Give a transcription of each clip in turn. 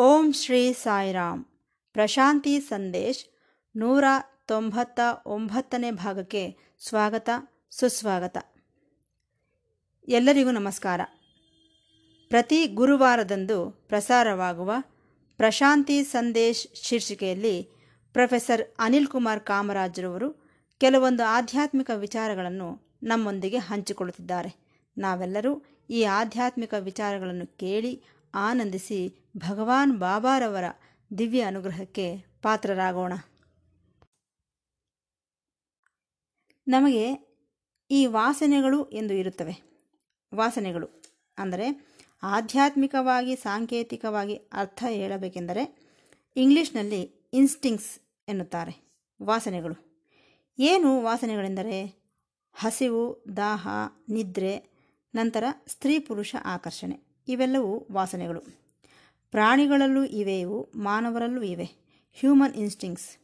ಓಂ ಶ್ರೀ ಸಾಯಿರಾಮ್. ಪ್ರಶಾಂತಿ ಸಂದೇಶ್, ನೂರ ತೊಂಬತ್ತ ಒಂಬತ್ತನೇ ಭಾಗಕ್ಕೆ ಸ್ವಾಗತ, ಸುಸ್ವಾಗತ. ಎಲ್ಲರಿಗೂ ನಮಸ್ಕಾರ. ಪ್ರತಿ ಗುರುವಾರದಂದು ಪ್ರಸಾರವಾಗುವ ಪ್ರಶಾಂತಿ ಸಂದೇಶ್ ಶೀರ್ಷಿಕೆಯಲ್ಲಿ ಪ್ರೊಫೆಸರ್ ಅನಿಲ್ ಕುಮಾರ್ ಕಾಮರಾಜರವರು ಕೆಲವೊಂದು ಆಧ್ಯಾತ್ಮಿಕ ವಿಚಾರಗಳನ್ನು ನಮ್ಮೊಂದಿಗೆ ಹಂಚಿಕೊಳ್ಳುತ್ತಿದ್ದಾರೆ. ನಾವೆಲ್ಲರೂ ಈ ಆಧ್ಯಾತ್ಮಿಕ ವಿಚಾರಗಳನ್ನು ಕೇಳಿ ಆನಂದಿಸಿ ಭಗವಾನ್ ಬಾಬಾರವರ ದಿವ್ಯ ಅನುಗ್ರಹಕ್ಕೆ ಪಾತ್ರರಾಗೋಣ. ನಮಗೆ ಈ ವಾಸನೆಗಳು ಎಂದು ಇರುತ್ತವೆ. ವಾಸನೆಗಳು ಅಂದರೆ ಆಧ್ಯಾತ್ಮಿಕವಾಗಿ, ಸಾಂಕೇತಿಕವಾಗಿ ಅರ್ಥ ಹೇಳಬೇಕೆಂದರೆ ಇಂಗ್ಲೀಷ್ನಲ್ಲಿ ಇನ್ಸ್ಟಿಂಕ್ಸ್ ಎನ್ನುತ್ತಾರೆ ವಾಸನೆಗಳು. ಏನು ವಾಸನೆಗಳೆಂದರೆ ಹಸಿವು, ದಾಹ, ನಿದ್ರೆ, ನಂತರ ಸ್ತ್ರೀ ಪುರುಷ ಆಕರ್ಷಣೆ. ಇವೆಲ್ಲವೂ ವಾಸನೆಗಳು. ಪ್ರಾಣಿಗಳಲ್ಲೂ ಇವೆ, ಇವು ಮಾನವರಲ್ಲೂ ಇವೆ. ಹ್ಯೂಮನ್ ಇನ್ಸ್ಟಿಂಕ್ಸ್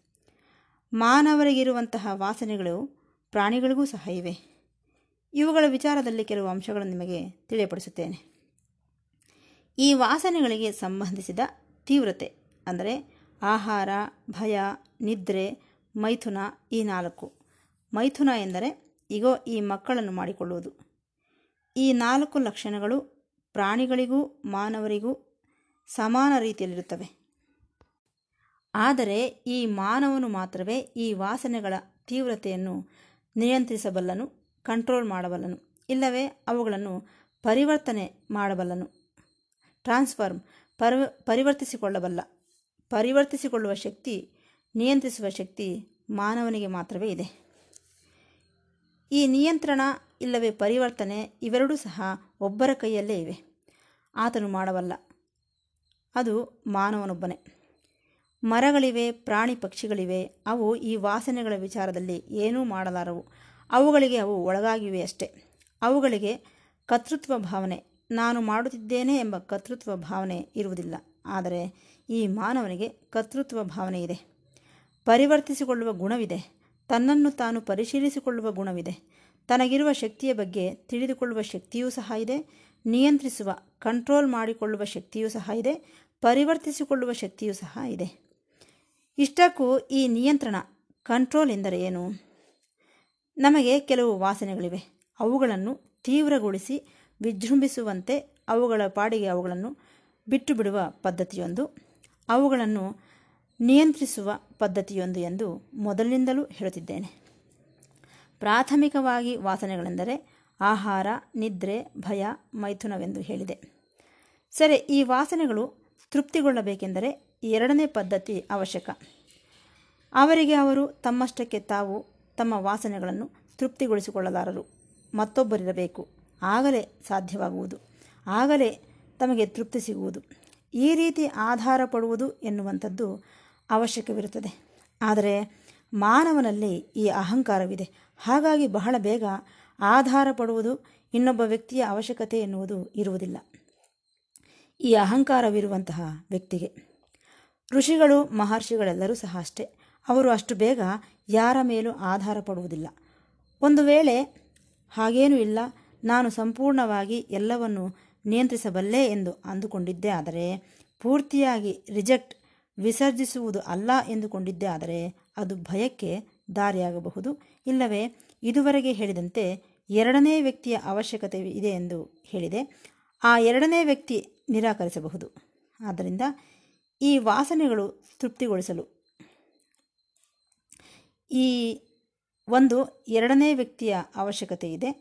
ಮಾನವರಿಗಿರುವಂತಹ ವಾಸನೆಗಳು ಪ್ರಾಣಿಗಳಿಗೂ ಸಹ ಇವೆ. ಇವುಗಳ ವಿಚಾರದಲ್ಲಿ ಕೆಲವು ಅಂಶಗಳನ್ನು ನಿಮಗೆ ತಿಳಿಯಪಡಿಸುತ್ತೇನೆ. ಈ ವಾಸನೆಗಳಿಗೆ ಸಂಬಂಧಿಸಿದ ತೀವ್ರತೆ, ಅಂದರೆ ಆಹಾರ, ಭಯ, ನಿದ್ರೆ, ಮೈಥುನ ಈ ನಾಲ್ಕು. ಮೈಥುನ ಎಂದರೆ ಈಗೋ ಈ ಮಕ್ಕಳನ್ನು ಮಾಡಿಕೊಳ್ಳುವುದು. ಈ ನಾಲ್ಕು ಲಕ್ಷಣಗಳು ಪ್ರಾಣಿಗಳಿಗೂ ಮಾನವರಿಗೂ ಸಮಾನ ರೀತಿಯಲ್ಲಿರುತ್ತವೆ. ಆದರೆ ಈ ಮಾನವನು ಮಾತ್ರವೇ ಈ ವಾಸನೆಗಳ ತೀವ್ರತೆಯನ್ನು ನಿಯಂತ್ರಿಸಬಲ್ಲನು, ಕಂಟ್ರೋಲ್ ಮಾಡಬಲ್ಲನು, ಇಲ್ಲವೇ ಅವುಗಳನ್ನು ಪರಿವರ್ತನೆ ಮಾಡಬಲ್ಲನು. ಟ್ರಾನ್ಸ್ಫಾರ್ಮ್ ಪರ್ವ ಪರಿವರ್ತಿಸಿಕೊಳ್ಳಬಲ್ಲ, ಪರಿವರ್ತಿಸಿಕೊಳ್ಳುವ ಶಕ್ತಿ, ನಿಯಂತ್ರಿಸುವ ಶಕ್ತಿ ಮಾನವನಿಗೆ ಮಾತ್ರವೇ ಇದೆ. ಈ ನಿಯಂತ್ರಣ ಇಲ್ಲವೇ ಪರಿವರ್ತನೆ ಇವೆರಡೂ ಸಹ ಒಬ್ಬರ ಕೈಯಲ್ಲೇ ಇವೆ. ಆತನು ಮಾಡಬಲ್ಲ. ಅದು ಮಾನವನೊಬ್ಬನೇ. ಮರಗಳಿವೆ, ಪ್ರಾಣಿ ಪಕ್ಷಿಗಳಿವೆ, ಅವು ಈ ವಾಸನೆಗಳ ವಿಚಾರದಲ್ಲಿ ಏನೂ ಮಾಡಲಾರವು. ಅವುಗಳಿಗೆ ಅವು ಒಳಗಾಗಿವೆ ಅಷ್ಟೇ. ಅವುಗಳಿಗೆ ಕರ್ತೃತ್ವ ಭಾವನೆ. ನಾನು ಮಾಡುತ್ತಿದ್ದೇನೆ ಎಂಬ ಕರ್ತೃತ್ವ ಭಾವನೆ ಇರುವುದಿಲ್ಲ. ಆದರೆ ಈ ಮಾನವನಿಗೆ ಕರ್ತೃತ್ವ ಭಾವನೆ ಇದೆ. ಪರಿವರ್ತಿಸಿಕೊಳ್ಳುವ ಗುಣವಿದೆ. ತನ್ನನ್ನು ತಾನು ಪರಿಶೀಲಿಸಿಕೊಳ್ಳುವ ಗುಣವಿದೆ. ತನಗಿರುವ ಶಕ್ತಿಯ ಬಗ್ಗೆ ತಿಳಿದುಕೊಳ್ಳುವ ಶಕ್ತಿಯೂ ಸಹ ಇದೆ, ನಿಯಂತ್ರಿಸುವ ಕಂಟ್ರೋಲ್ ಮಾಡಿಕೊಳ್ಳುವ ಶಕ್ತಿಯೂ ಸಹ ಇದೆ, ಪರಿವರ್ತಿಸಿಕೊಳ್ಳುವ ಶಕ್ತಿಯೂ ಸಹ ಇದೆ. ಇಷ್ಟಕ್ಕೂ ಈ ನಿಯಂತ್ರಣ ಕಂಟ್ರೋಲ್ ಎಂದರೆ ಏನು? ನಮಗೆ ಕೆಲವು ವಾಸನೆಗಳಿವೆ. ಅವುಗಳನ್ನು ತೀವ್ರಗೊಳಿಸಿ ವಿಜೃಂಭಿಸುವಂತೆ ಅವುಗಳ ಪಾಡಿಗೆ ಅವುಗಳನ್ನು ಬಿಟ್ಟು ಬಿಡುವ ಪದ್ಧತಿಯೊಂದು, ಅವುಗಳನ್ನು ನಿಯಂತ್ರಿಸುವ ಪದ್ಧತಿಯೊಂದು ಎಂದು ಮೊದಲಿನಿಂದಲೂ ಹೇಳುತ್ತಿದ್ದೇನೆ. ಪ್ರಾಥಮಿಕವಾಗಿ ವಾಸನೆಗಳೆಂದರೆ ಆಹಾರ, ನಿದ್ರೆ, ಭಯ, ಮೈಥುನವೆಂದು ಹೇಳಿದೆ. ಸರಿ, ಈ ವಾಸನೆಗಳು ತೃಪ್ತಿಗೊಳ್ಳಬೇಕೆಂದರೆ ಎರಡನೇ ಪದ್ಧತಿ ಅವಶ್ಯಕ. ಅವರಿಗೆ ಅವರು ತಮ್ಮಷ್ಟಕ್ಕೆ ತಾವು ತಮ್ಮ ವಾಸನೆಗಳನ್ನು ತೃಪ್ತಿಗೊಳಿಸಿಕೊಳ್ಳಲಾರರು. ಮತ್ತೊಬ್ಬರಿರಬೇಕು. ಆಗಲೇ ಸಾಧ್ಯವಾಗುವುದು. ಆಗಲೇ ತಮಗೆ ತೃಪ್ತಿ ಸಿಗುವುದು. ಈ ರೀತಿ ಆಧಾರ ಪಡುವುದು ಎನ್ನುವಂಥದ್ದು ಅವಶ್ಯಕವಿರುತ್ತದೆ. ಆದರೆ ಮಾನವನಲ್ಲಿ ಈ ಅಹಂಕಾರವಿದೆ. ಹಾಗಾಗಿ ಬಹಳ ಬೇಗ ಆಧಾರ ಪಡುವುದು ಇನ್ನೊಬ್ಬ ವ್ಯಕ್ತಿಯ ಅವಶ್ಯಕತೆ ಎನ್ನುವುದು ಇರುವುದಿಲ್ಲ. ಈ ಅಹಂಕಾರವಿರುವಂತಹ ವ್ಯಕ್ತಿಗೆ. ಋಷಿಗಳು, ಮಹರ್ಷಿಗಳೆಲ್ಲರೂ ಸಹ ಅಷ್ಟೇ. ಅವರು ಅಷ್ಟು ಬೇಗ ಯಾರ ಮೇಲೂ ಆಧಾರ ಪಡುವುದಿಲ್ಲ ಒಂದು ವೇಳೆ ಹಾಗೇನೂ ಇಲ್ಲ, ನಾನು ಸಂಪೂರ್ಣವಾಗಿ ಎಲ್ಲವನ್ನು ನಿಯಂತ್ರಿಸಬಲ್ಲೆ ಎಂದು ಅಂದುಕೊಂಡಿದ್ದೇ ಆದರೆ, ಪೂರ್ತಿಯಾಗಿ ರಿಜೆಕ್ಟ್ ವಿಸರ್ಜಿಸುವುದು ಅಲ್ಲ ಎಂದುಕೊಂಡಿದ್ದೇ ಆದರೆ ಅದು ಭಯಕ್ಕೆ ದಾರಿಯಾಗಬಹುದು. ಇಲ್ಲವೇ, ಇದುವರೆಗೆ ಹೇಳಿದಂತೆ ಎರಡನೇ ವ್ಯಕ್ತಿಯ ಅವಶ್ಯಕತೆ ಇದೆ ಎಂದು ಹೇಳಿದೆ. ಆ ಎರಡನೇ ವ್ಯಕ್ತಿ ನಿರಾಕರಿಸಬಹುದು. ಆದ್ದರಿಂದ ಈ ವಾಸನೆಗಳು ತೃಪ್ತಿಗೊಳಿಸಲು ಈ ಒಂದು ಎರಡನೇ ವ್ಯಕ್ತಿಯ ಅವಶ್ಯಕತೆ ಇದೆ.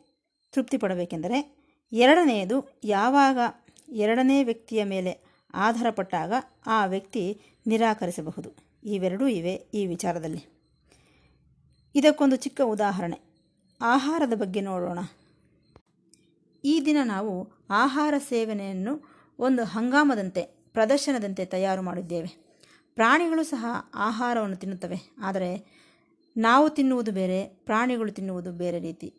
ತೃಪ್ತಿ ಪಡಬೇಕೆಂದರೆ ಎರಡನೆಯದು ಯಾವಾಗ ಎರಡನೇ ವ್ಯಕ್ತಿಯ ಮೇಲೆ ಆಧಾರಪಟ್ಟಾಗ ಆ ವ್ಯಕ್ತಿ ನಿರಾಕರಿಸಬಹುದು. ಇವೆರಡೂ ಇವೆ ಈ ವಿಚಾರದಲ್ಲಿ. ಇದಕ್ಕೊಂದು ಚಿಕ್ಕ ಉದಾಹರಣೆ. ಆಹಾರದ ಬಗ್ಗೆ ನೋಡೋಣ. ಈ ದಿನ ನಾವು ಆಹಾರ ಸೇವನೆಯನ್ನು ಒಂದು ಹಂಗಾಮದಂತೆ, ಪ್ರದರ್ಶನದಂತೆ ತಯಾರು ಮಾಡಿದ್ದೇವೆ. ಪ್ರಾಣಿಗಳು ಸಹ ಆಹಾರವನ್ನು ತಿನ್ನುತ್ತವೆ. ಆದರೆ ನಾವು ತಿನ್ನುವುದು ಬೇರೆ, ಪ್ರಾಣಿಗಳು ತಿನ್ನುವುದು ಬೇರೆ ರೀತಿ.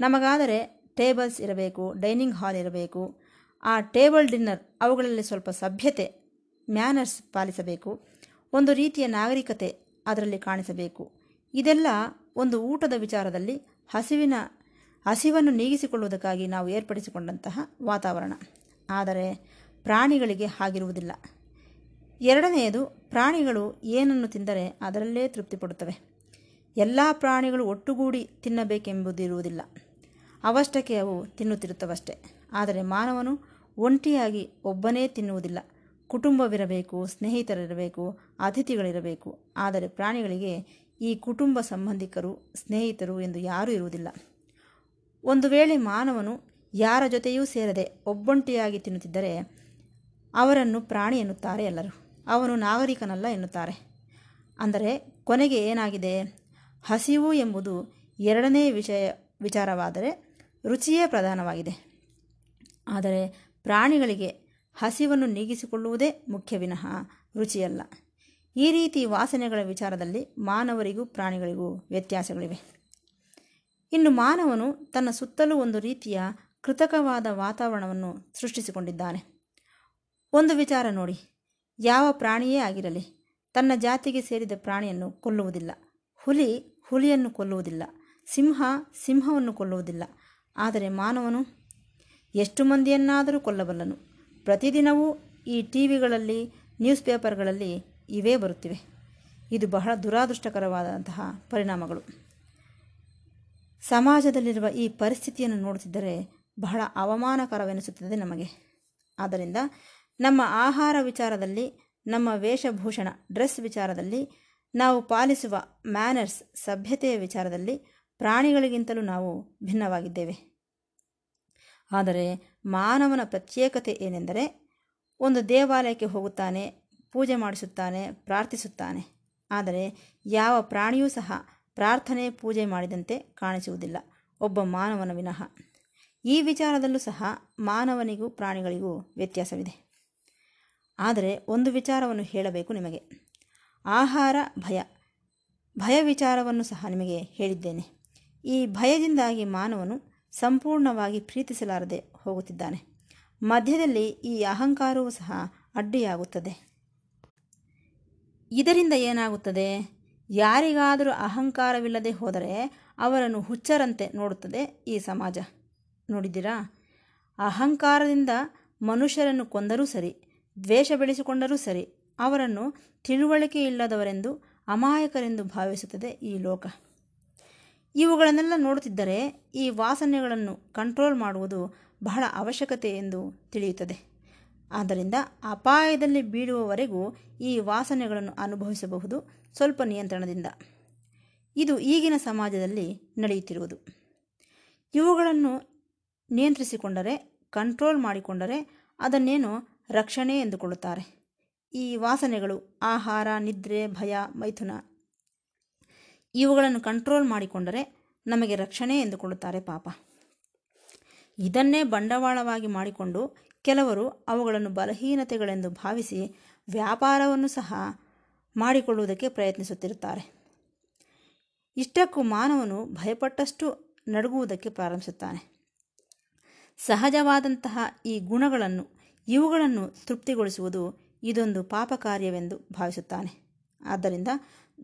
ನಮಗಾದರೆ ಟೇಬಲ್ಸ್ ಇರಬೇಕು, ಡೈನಿಂಗ್ ಹಾಲ್ ಇರಬೇಕು. ಆ ಟೇಬಲ್ ಡಿನ್ನರ್, ಅವುಗಳಲ್ಲಿ ಸ್ವಲ್ಪ ಸಭ್ಯತೆ, ಮ್ಯಾನರ್ಸ್ ಪಾಲಿಸಬೇಕು. ಒಂದು ರೀತಿಯ ನಾಗರಿಕತೆ ಅದರಲ್ಲಿ ಕಾಣಿಸಬೇಕು. ಇದೆಲ್ಲ ಒಂದು ಊಟದ ವಿಚಾರದಲ್ಲಿ ಹಸಿವಿನ, ಹಸಿವನ್ನು ನೀಗಿಸಿಕೊಳ್ಳುವುದಕ್ಕಾಗಿ ನಾವು ಏರ್ಪಡಿಸಿಕೊಂಡಂತಹ ವಾತಾವರಣ. ಆದರೆ ಪ್ರಾಣಿಗಳಿಗೆ ಹಾಗಿರುವುದಿಲ್ಲ. ಎರಡನೆಯದು, ಪ್ರಾಣಿಗಳು ಏನನ್ನು ತಿಂದರೆ ಅದರಲ್ಲೇ ತೃಪ್ತಿ ಪಡುತ್ತವೆ ಎಲ್ಲ ಪ್ರಾಣಿಗಳು ಒಟ್ಟುಗೂಡಿ ತಿನ್ನಬೇಕೆಂಬುದಿರುವುದಿಲ್ಲ. ಅವಷ್ಟಕ್ಕೆ ಅವು ತಿನ್ನುತ್ತಿರುತ್ತವಷ್ಟೇ. ಆದರೆ ಮಾನವನು ಒಂಟಿಯಾಗಿ ಒಬ್ಬನೇ ತಿನ್ನುವುದಿಲ್ಲ. ಕುಟುಂಬವಿರಬೇಕು, ಸ್ನೇಹಿತರಿರಬೇಕು, ಅತಿಥಿಗಳಿರಬೇಕು. ಆದರೆ ಪ್ರಾಣಿಗಳಿಗೆ ಈ ಕುಟುಂಬ ಸಂಬಂಧಿಕರು, ಸ್ನೇಹಿತರು ಎಂದು ಯಾರೂ ಇರುವುದಿಲ್ಲ. ಒಂದು ವೇಳೆ ಮಾನವನು ಯಾರ ಜೊತೆಯೂ ಸೇರದೆ ಒಬ್ಬೊಂಟಿಯಾಗಿ ತಿನ್ನುತ್ತಿದ್ದರೆ ಅವರನ್ನು ಪ್ರಾಣಿ ಎನ್ನುತ್ತಾರೆ ಎಲ್ಲರೂ. ಅವನು ನಾಗರಿಕನಲ್ಲ ಎನ್ನುತ್ತಾರೆ. ಅಂದರೆ ಕೊನೆಗೆ ಏನಾಗಿದೆ? ಹಸಿವು ಎಂಬುದು ಎರಡನೇ ವಿಷಯ, ವಿಚಾರವಾದರೆ ರುಚಿಯೇ ಪ್ರಧಾನವಾಗಿದೆ. ಆದರೆ ಪ್ರಾಣಿಗಳಿಗೆ ಹಸಿವನ್ನು ನೀಗಿಸಿಕೊಳ್ಳುವುದೇ ಮುಖ್ಯ ವಿನಃ, ರುಚಿಯಲ್ಲ. ಈ ರೀತಿ ವಾಸನೆಗಳ ವಿಚಾರದಲ್ಲಿ ಮಾನವರಿಗೂ ಪ್ರಾಣಿಗಳಿಗೂ ವ್ಯತ್ಯಾಸಗಳಿವೆ. ಇನ್ನು ಮಾನವನು ತನ್ನ ಸುತ್ತಲೂ ಒಂದು ರೀತಿಯ ಕೃತಕವಾದ ವಾತಾವರಣವನ್ನು ಸೃಷ್ಟಿಸಿಕೊಂಡಿದ್ದಾನೆ. ಒಂದು ವಿಚಾರ ನೋಡಿ. ಯಾವ ಪ್ರಾಣಿಯೇ ಆಗಿರಲಿ, ತನ್ನ ಜಾತಿಗೆ ಸೇರಿದ ಪ್ರಾಣಿಯನ್ನು ಕೊಲ್ಲುವುದಿಲ್ಲ. ಹುಲಿ ಹುಲಿಯನ್ನು ಕೊಲ್ಲುವುದಿಲ್ಲ. ಸಿಂಹ ಸಿಂಹವನ್ನು ಕೊಲ್ಲುವುದಿಲ್ಲ. ಆದರೆ ಮಾನವನು ಎಷ್ಟು ಮಂದಿಯನ್ನಾದರೂ ಕೊಲ್ಲಬಲ್ಲನು. ಪ್ರತಿದಿನವೂ ಈ ಟಿ ವಿಗಳಲ್ಲಿ ನ್ಯೂಸ್ ಪೇಪರ್ಗಳಲ್ಲಿ ಇವೇ ಬರುತ್ತಿವೆ. ಇದು ಬಹಳ ದುರಾದೃಷ್ಟಕರವಾದಂತಹ ಪರಿಣಾಮಗಳು. ಸಮಾಜದಲ್ಲಿರುವ ಈ ಪರಿಸ್ಥಿತಿಯನ್ನು ನೋಡುತ್ತಿದ್ದರೆ ಬಹಳ ಅವಮಾನಕರವೆನಿಸುತ್ತದೆ ನಮಗೆ. ಆದ್ದರಿಂದ ನಮ್ಮ ಆಹಾರ ವಿಚಾರದಲ್ಲಿ, ನಮ್ಮ ವೇಷಭೂಷಣ, ಡ್ರೆಸ್ ವಿಚಾರದಲ್ಲಿ, ನಾವು ಪಾಲಿಸುವ ಮ್ಯಾನರ್ಸ್, ಸಭ್ಯತೆಯ ವಿಚಾರದಲ್ಲಿ ಪ್ರಾಣಿಗಳಿಗಿಂತಲೂ ನಾವು ಭಿನ್ನವಾಗಿದ್ದೇವೆ. ಆದರೆ ಮಾನವನ ಪ್ರತ್ಯೇಕತೆ ಏನೆಂದರೆ ಒಂದು ದೇವಾಲಯಕ್ಕೆ ಹೋಗುತ್ತಾನೆ, ಪೂಜೆ ಮಾಡಿಸುತ್ತಾನೆ, ಪ್ರಾರ್ಥಿಸುತ್ತಾನೆ. ಆದರೆ ಯಾವ ಪ್ರಾಣಿಯೂ ಸಹ ಪ್ರಾರ್ಥನೆ, ಪೂಜೆ ಮಾಡಿದಂತೆ ಕಾಣಿಸುವುದಿಲ್ಲ, ಒಬ್ಬ ಮಾನವನ ವಿನಃ. ಈ ವಿಚಾರದಲ್ಲೂ ಸಹ ಮಾನವನಿಗೂ ಪ್ರಾಣಿಗಳಿಗೂ ವ್ಯತ್ಯಾಸವಿದೆ. ಆದರೆ ಒಂದು ವಿಚಾರವನ್ನು ಹೇಳಬೇಕು ನಿಮಗೆ. ಆಹಾರ, ಭಯ. ಭಯ ವಿಚಾರವನ್ನು ಸಹ ನಿಮಗೆ ಹೇಳಿದ್ದೇನೆ. ಈ ಭಯದಿಂದಾಗಿ ಮಾನವನು ಸಂಪೂರ್ಣವಾಗಿ ಪ್ರೀತಿಸಲಾರದೆ ಹೋಗುತ್ತಿದ್ದಾನೆ. ಮಧ್ಯದಲ್ಲಿ ಈ ಅಹಂಕಾರವೂ ಸಹ ಅಡ್ಡಿಯಾಗುತ್ತದೆ. ಇದರಿಂದ ಏನಾಗುತ್ತದೆ? ಯಾರಿಗಾದರೂ ಅಹಂಕಾರವಿಲ್ಲದೆ ಹೋದರೆ ಅವರನ್ನು ಹುಚ್ಚರಂತೆ ನೋಡುತ್ತದೆ ಈ ಸಮಾಜ. ನೋಡಿದ್ದೀರಾ? ಅಹಂಕಾರದಿಂದ ಮನುಷ್ಯರನ್ನು ಕೊಂದರೂ ಸರಿ, ದ್ವೇಷ ಬೆಳೆಸಿಕೊಂಡರೂ ಸರಿ, ಅವರನ್ನು ತಿಳುವಳಿಕೆ ಇಲ್ಲದವರೆಂದು ಅಮಾಯಕರೆಂದು ಭಾವಿಸುತ್ತದೆ ಈ ಲೋಕ. ಇವುಗಳನ್ನೆಲ್ಲ ನೋಡುತ್ತಿದ್ದರೆ ಈ ವಾಸನೆಗಳನ್ನು ಕಂಟ್ರೋಲ್ ಮಾಡುವುದು ಬಹಳ ಅವಶ್ಯಕತೆ ಎಂದು ತಿಳಿಯುತ್ತದೆ. ಆದ್ದರಿಂದ ಅಪಾಯದಲ್ಲಿ ಬೀಳುವವರೆಗೂ ಈ ವಾಸನೆಗಳನ್ನು ಅನುಭವಿಸಬಹುದು ಸ್ವಲ್ಪ ನಿಯಂತ್ರಣದಿಂದ. ಇದು ಈಗಿನ ಸಮಾಜದಲ್ಲಿ ನಡೆಯುತ್ತಿರುವುದು. ಇವುಗಳನ್ನು ನಿಯಂತ್ರಿಸಿಕೊಂಡರೆ ಕಂಟ್ರೋಲ್ ಮಾಡಿಕೊಂಡರೆ ಅದನ್ನೇನು ರಕ್ಷಣೆ ಎಂದುಕೊಳ್ಳುತ್ತಾರೆ. ಈ ವಾಸನೆಗಳು ಆಹಾರ, ನಿದ್ರೆ, ಭಯ, ಮೈಥುನ ಇವುಗಳನ್ನು ಕಂಟ್ರೋಲ್ ಮಾಡಿಕೊಂಡರೆ ನಮಗೆ ರಕ್ಷಣೆ ಎಂದುಕೊಳ್ಳುತ್ತಾರೆ ಪಾಪ. ಇದನ್ನೇ ಬಂಡವಾಳವಾಗಿ ಮಾಡಿಕೊಂಡು ಕೆಲವರು ಅವುಗಳನ್ನು ಬಲಹೀನತೆಗಳೆಂದು ಭಾವಿಸಿ ವ್ಯಾಪಾರವನ್ನು ಸಹ ಮಾಡಿಕೊಳ್ಳುವುದಕ್ಕೆ ಪ್ರಯತ್ನಿಸುತ್ತಿರುತ್ತಾರೆ. ಇಷ್ಟಕ್ಕೂ ಮಾನವನು ಭಯಪಟ್ಟಷ್ಟು ನಡುಗುವುದಕ್ಕೆ ಪ್ರಾರಂಭಿಸುತ್ತಾನೆ. ಸಹಜವಾದಂತಹ ಈ ಗುಣಗಳನ್ನು, ಇವುಗಳನ್ನು ತೃಪ್ತಿಗೊಳಿಸುವುದು ಇದೊಂದು ಪಾಪ ಕಾರ್ಯವೆಂದು ಭಾವಿಸುತ್ತಾನೆ. ಆದ್ದರಿಂದ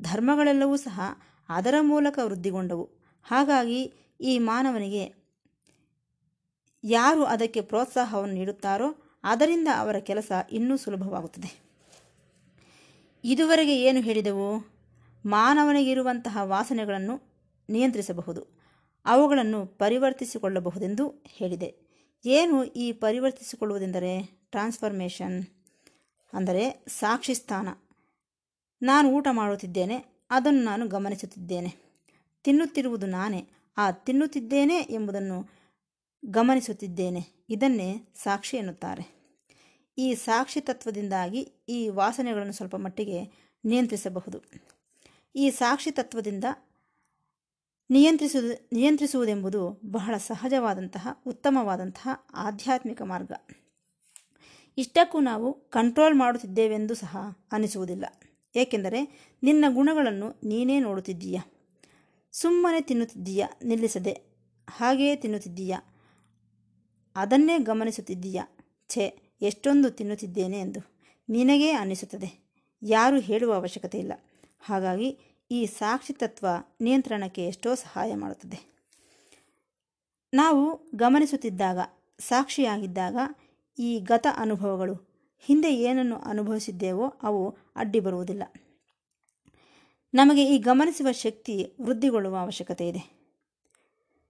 ಧರ್ಮಗಳೆಲ್ಲವೂ ಸಹ ಅದರ ಮೂಲಕ ವೃದ್ಧಿಗೊಂಡವು. ಹಾಗಾಗಿ ಈ ಮಾನವನಿಗೆ ಯಾರು ಅದಕ್ಕೆ ಪ್ರೋತ್ಸಾಹವನ್ನು ನೀಡುತ್ತಾರೋ ಅದರಿಂದ ಅವರ ಕೆಲಸ ಇನ್ನೂ ಸುಲಭವಾಗುತ್ತದೆ. ಇದುವರೆಗೆ ಏನು ಹೇಳಿದೆವು? ಮಾನವನಿಗಿರುವಂತಹ ವಾಸನೆಗಳನ್ನು ನಿಯಂತ್ರಿಸಬಹುದು. ಅವುಗಳನ್ನು ಪರಿವರ್ತಿಸಿಕೊಳ್ಳಬಹುದೆಂದು ಹೇಳಿದೆ. ಏನು ಈ ಪರಿವರ್ತಿಸಿಕೊಳ್ಳುವುದೆಂದರೆ? ಟ್ರಾನ್ಸ್ಫರ್ಮೇಷನ್ ಅಂದರೆ ಸಾಕ್ಷಿ ಸ್ಥಾನ. ನಾನು ಊಟ ಮಾಡುತ್ತಿದ್ದೇನೆ ಅದನ್ನು ನಾನು ಗಮನಿಸುತ್ತಿದ್ದೇನೆ. ತಿನ್ನುತ್ತಿರುವುದು ನಾನೇ. ಆ ತಿನ್ನುತ್ತಿದ್ದೇನೆ ಎಂಬುದನ್ನು ಗಮನಿಸುತ್ತಿದ್ದೇನೆ. ಇದನ್ನೇ ಸಾಕ್ಷಿ ಎನ್ನುತ್ತಾರೆ. ಈ ಸಾಕ್ಷಿ ತತ್ವದಿಂದಾಗಿ ಈ ವಾಸನೆಗಳನ್ನು ಸ್ವಲ್ಪ ಮಟ್ಟಿಗೆ ನಿಯಂತ್ರಿಸಬಹುದು. ಈ ಸಾಕ್ಷಿ ತತ್ವದಿಂದ ನಿಯಂತ್ರಿಸುವುದು, ನಿಯಂತ್ರಿಸುವುದೆಂಬುದು ಬಹಳ ಸಹಜವಾದಂತಹ, ಉತ್ತಮವಾದಂತಹ ಆಧ್ಯಾತ್ಮಿಕ ಮಾರ್ಗ. ಇಷ್ಟಕ್ಕೂ ನಾವು ಕಂಟ್ರೋಲ್ ಮಾಡುತ್ತಿದ್ದೇವೆಂದು ಸಹ ಅನಿಸುವುದಿಲ್ಲ. ಏಕೆಂದರೆ ನಿನ್ನ ಗುಣಗಳನ್ನು ನೀನೇ ನೋಡುತ್ತಿದ್ದೀಯ? ಸುಮ್ಮನೆ ತಿನ್ನುತ್ತಿದ್ದೀಯ? ನಿಲ್ಲಿಸದೆ ಹಾಗೆಯೇ ತಿನ್ನುತ್ತಿದ್ದೀಯ? ಅದನ್ನೇ ಗಮನಿಸುತ್ತಿದ್ದೀಯ? ಛೇ, ಎಷ್ಟೊಂದು ತಿನ್ನುತ್ತಿದ್ದೇನೆ ಎಂದು ನಿನಗೇ ಅನ್ನಿಸುತ್ತದೆ. ಯಾರೂ ಹೇಳುವ ಅವಶ್ಯಕತೆ ಇಲ್ಲ. ಹಾಗಾಗಿ ಈ ಸಾಕ್ಷಿ ತತ್ವ ನಿಯಂತ್ರಣಕ್ಕೆ ಎಷ್ಟೋ ಸಹಾಯ ಮಾಡುತ್ತದೆ. ನಾವು ಗಮನಿಸುತ್ತಿದ್ದಾಗ, ಸಾಕ್ಷಿಯಾಗಿದ್ದಾಗ ಈ ಗತ ಅನುಭವಗಳು ಹಿಂದೆ ಏನನ್ನು ಅನುಭವಿಸಿದ್ದೇವೋ ಅವು ಅಡ್ಡಿ ಬರುವುದಿಲ್ಲ. ನಮಗೆ ಈ ಗಮನಿಸುವ ಶಕ್ತಿ ವೃದ್ಧಿಗೊಳ್ಳುವ ಅವಶ್ಯಕತೆ ಇದೆ.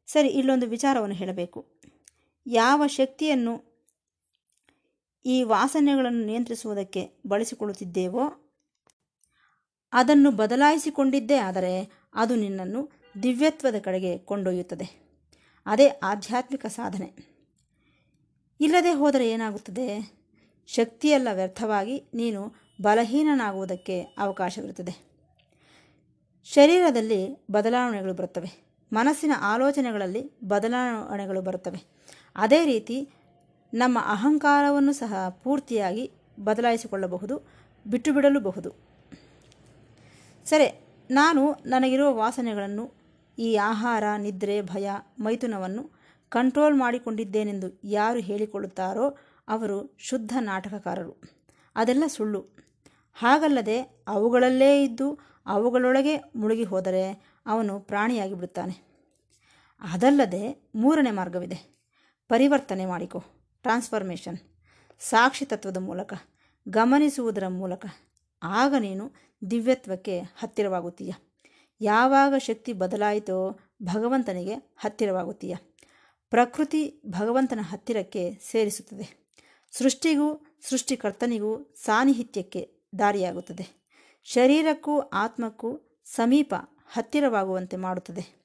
ಸರಿ, ಇಲ್ಲೊಂದು ವಿಚಾರವನ್ನು ಹೇಳಬೇಕು. ಯಾವ ಶಕ್ತಿಯನ್ನು ಈ ವಾಸನೆಗಳನ್ನು ನಿಯಂತ್ರಿಸುವುದಕ್ಕೆ ಬಳಸಿಕೊಳ್ಳುತ್ತಿದ್ದೇವೋ ಅದನ್ನು ಬದಲಾಯಿಸಿಕೊಂಡಿದ್ದೇ ಆದರೆ ಅದು ನಿನ್ನನ್ನು ದಿವ್ಯತ್ವದ ಕಡೆಗೆ ಕೊಂಡೊಯ್ಯುತ್ತದೆ. ಅದೇ ಆಧ್ಯಾತ್ಮಿಕ ಸಾಧನೆ. ಇಲ್ಲದೆ ಹೋದರೆ ಏನಾಗುತ್ತದೆ? ಶಕ್ತಿಯೆಲ್ಲ ವ್ಯರ್ಥವಾಗಿ ನೀನು ಬಲಹೀನನಾಗುವುದಕ್ಕೆ ಅವಕಾಶವಿರುತ್ತದೆ. ಶರೀರದಲ್ಲಿ ಬದಲಾವಣೆಗಳು ಬರುತ್ತವೆ. ಮನಸ್ಸಿನ ಆಲೋಚನೆಗಳಲ್ಲಿ ಬದಲಾವಣೆಗಳು ಬರುತ್ತವೆ. ಅದೇ ರೀತಿ ನಮ್ಮ ಅಹಂಕಾರವನ್ನು ಸಹ ಪೂರ್ತಿಯಾಗಿ ಬದಲಾಯಿಸಿಕೊಳ್ಳಬಹುದು ಬಿಟ್ಟು ಬಿಡಲೂಬಹುದು ಸರಿ, ನಾನು ನನಗಿರುವ ವಾಸನೆಗಳನ್ನು, ಈ ಆಹಾರ, ನಿದ್ರೆ, ಭಯ, ಮೈಥುನವನ್ನು ಕಂಟ್ರೋಲ್ ಮಾಡಿಕೊಂಡಿದ್ದೇನೆಂದು ಯಾರು ಹೇಳಿಕೊಳ್ಳುತ್ತಾರೋ ಅವರು ಶುದ್ಧ ನಾಟಕಕಾರರು. ಅದೆಲ್ಲ ಸುಳ್ಳು. ಹಾಗಲ್ಲದೆ ಅವುಗಳಲ್ಲೇ ಇದ್ದು ಅವುಗಳೊಳಗೆ ಮುಳುಗಿ ಹೋದರೆ ಅವನು ಪ್ರಾಣಿಯಾಗಿ ಬಿಡುತ್ತಾನೆ. ಅದಲ್ಲದೆ ಮೂರನೇ ಮಾರ್ಗವಿದೆ. ಪರಿವರ್ತನೆ ಮಾಡಿಕೊ. ಟ್ರಾನ್ಸ್ಫಾರ್ಮೇಷನ್. ಸಾಕ್ಷಿ ತತ್ವದ ಮೂಲಕ. ಗಮನಿಸುವುದರ ಮೂಲಕ. ಆಗ ನೀನು ದಿವ್ಯತ್ವಕ್ಕೆ ಹತ್ತಿರವಾಗುತ್ತೀಯ. ಯಾವಾಗ ಶಕ್ತಿ ಬದಲಾಯಿತೋ ಭಗವಂತನಿಗೆ ಹತ್ತಿರವಾಗುತ್ತೀಯ. ಪ್ರಕೃತಿ ಭಗವಂತನ ಹತ್ತಿರಕ್ಕೆ ಸೇರಿಸುತ್ತದೆ. ಸೃಷ್ಟಿಗೂ, ಸೃಷ್ಟಿಕರ್ತನಿಗೂ ಸಾನಿಹಿತ್ಯಕ್ಕೆ ದಾರಿಯಾಗುತ್ತದೆ. ಶರೀರಕ್ಕೂ, ಆತ್ಮಕ್ಕೂ ಸಮೀಪ ಹತ್ತಿರವಾಗುವಂತೆ ಮಾಡುತ್ತದೆ.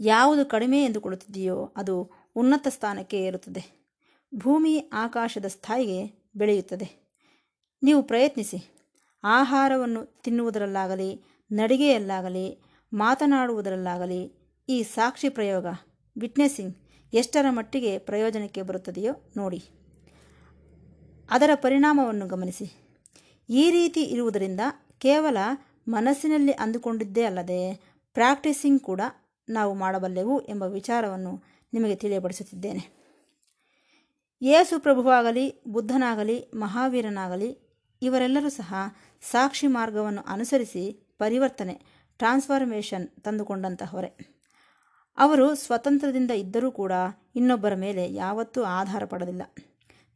ಯಾವುದು ಕಡಿಮೆ ಎಂದುಕೊಳ್ಳುತ್ತಿದೆಯೋ ಅದು ಉನ್ನತ ಸ್ಥಾನಕ್ಕೆ ಏರುತ್ತದೆ. ಭೂಮಿ ಆಕಾಶದ ಸ್ಥಾಯಿಗೆ ಬೆಳೆಯುತ್ತದೆ. ನೀವು ಪ್ರಯತ್ನಿಸಿ. ಆಹಾರವನ್ನು ತಿನ್ನುವುದರಲ್ಲಾಗಲಿ, ನಡಿಗೆಯಲ್ಲಾಗಲಿ, ಮಾತನಾಡುವುದರಲ್ಲಾಗಲಿ ಈ ಸಾಕ್ಷಿ ಪ್ರಯೋಗ ವಿಟ್ನೆಸ್ಸಿಂಗ್ ಎಷ್ಟರ ಮಟ್ಟಿಗೆ ಪ್ರಯೋಜನಕ್ಕೆ ಬರುತ್ತದೆಯೋ ನೋಡಿ. ಅದರ ಪರಿಣಾಮವನ್ನು ಗಮನಿಸಿ. ಈ ರೀತಿ ಇರುವುದರಿಂದ ಕೇವಲ ಮನಸ್ಸಿನಲ್ಲಿ ಅಂದುಕೊಂಡಿದ್ದೇ ಅಲ್ಲದೆ ಪ್ರಾಕ್ಟೀಸಿಂಗ್ ಕೂಡ ನಾವು ಮಾಡಬಲ್ಲೆವು ಎಂಬ ವಿಚಾರವನ್ನು ನಿಮಗೆ ತಿಳಿಯಪಡಿಸುತ್ತಿದ್ದೇನೆ. ಯೇಸು ಪ್ರಭುವಾಗಲಿ, ಬುದ್ಧನಾಗಲಿ, ಮಹಾವೀರನಾಗಲಿ ಇವರೆಲ್ಲರೂ ಸಹ ಸಾಕ್ಷಿ ಮಾರ್ಗವನ್ನು ಅನುಸರಿಸಿ ಪರಿವರ್ತನೆ, ಟ್ರಾನ್ಸ್ಫಾರ್ಮೇಷನ್ ತಂದುಕೊಂಡಂತಹವರೇ. ಅವರು ಸ್ವತಂತ್ರದಿಂದ ಇದ್ದರೂ ಕೂಡ ಇನ್ನೊಬ್ಬರ ಮೇಲೆ ಯಾವತ್ತೂ ಆಧಾರ ಪಡಲಿಲ್ಲ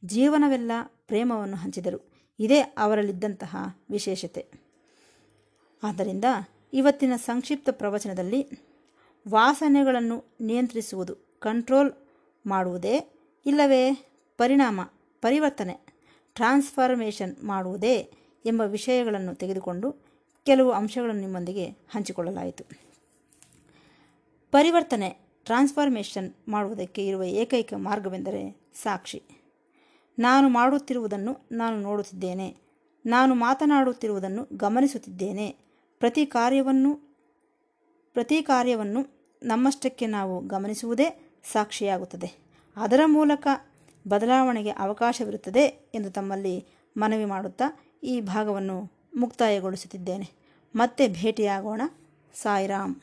ಜೀವನವೆಲ್ಲ ಪ್ರೇಮವನ್ನು ಹಂಚಿದರು. ಇದೇ ಅವರಲ್ಲಿದ್ದಂತಹ ವಿಶೇಷತೆ. ಆದ್ದರಿಂದ ಇವತ್ತಿನ ಸಂಕ್ಷಿಪ್ತ ಪ್ರವಚನದಲ್ಲಿ ವಾಸನೆಗಳನ್ನು ನಿಯಂತ್ರಿಸುವುದು ಕಂಟ್ರೋಲ್ ಮಾಡುವುದೇ ಇಲ್ಲವೇ ಪರಿಣಾಮ, ಪರಿವರ್ತನೆ ಟ್ರಾನ್ಸ್ಫಾರ್ಮೇಷನ್ ಮಾಡುವುದೇ ಎಂಬ ವಿಷಯಗಳನ್ನು ತೆಗೆದುಕೊಂಡು ಕೆಲವು ಅಂಶಗಳನ್ನು ನಿಮ್ಮೊಂದಿಗೆ ಹಂಚಿಕೊಳ್ಳಲಾಯಿತು. ಪರಿವರ್ತನೆ ಟ್ರಾನ್ಸ್ಫಾರ್ಮೇಷನ್ ಮಾಡುವುದಕ್ಕೆ ಇರುವ ಏಕೈಕ ಮಾರ್ಗವೆಂದರೆ ಸಾಕ್ಷಿ. ನಾನು ಮಾಡುತ್ತಿರುವುದನ್ನು ನಾನು ನೋಡುತ್ತಿದ್ದೇನೆ. ನಾನು ಮಾತನಾಡುತ್ತಿರುವುದನ್ನು ಗಮನಿಸುತ್ತಿದ್ದೇನೆ. ಪ್ರತಿ ಕಾರ್ಯವನ್ನು ಪ್ರತಿ ಕಾರ್ಯವನ್ನು ನಮ್ಮಷ್ಟಕ್ಕೆ ನಾವು ಗಮನಿಸುವುದೇ ಸಾಕ್ಷಿಯಾಗುತ್ತದೆ. ಅದರ ಮೂಲಕ ಬದಲಾವಣೆಗೆ ಅವಕಾಶವಿರುತ್ತದೆ ಎಂದು ತಮ್ಮಲ್ಲಿ ಮನವಿ ಮಾಡುತ್ತಾ ಈ ಭಾಗವನ್ನು ಮುಕ್ತಾಯಗೊಳಿಸುತ್ತಿದ್ದೇನೆ. ಮತ್ತೆ ಭೇಟಿಯಾಗೋಣ. ಸಾಯಿರಾಮ್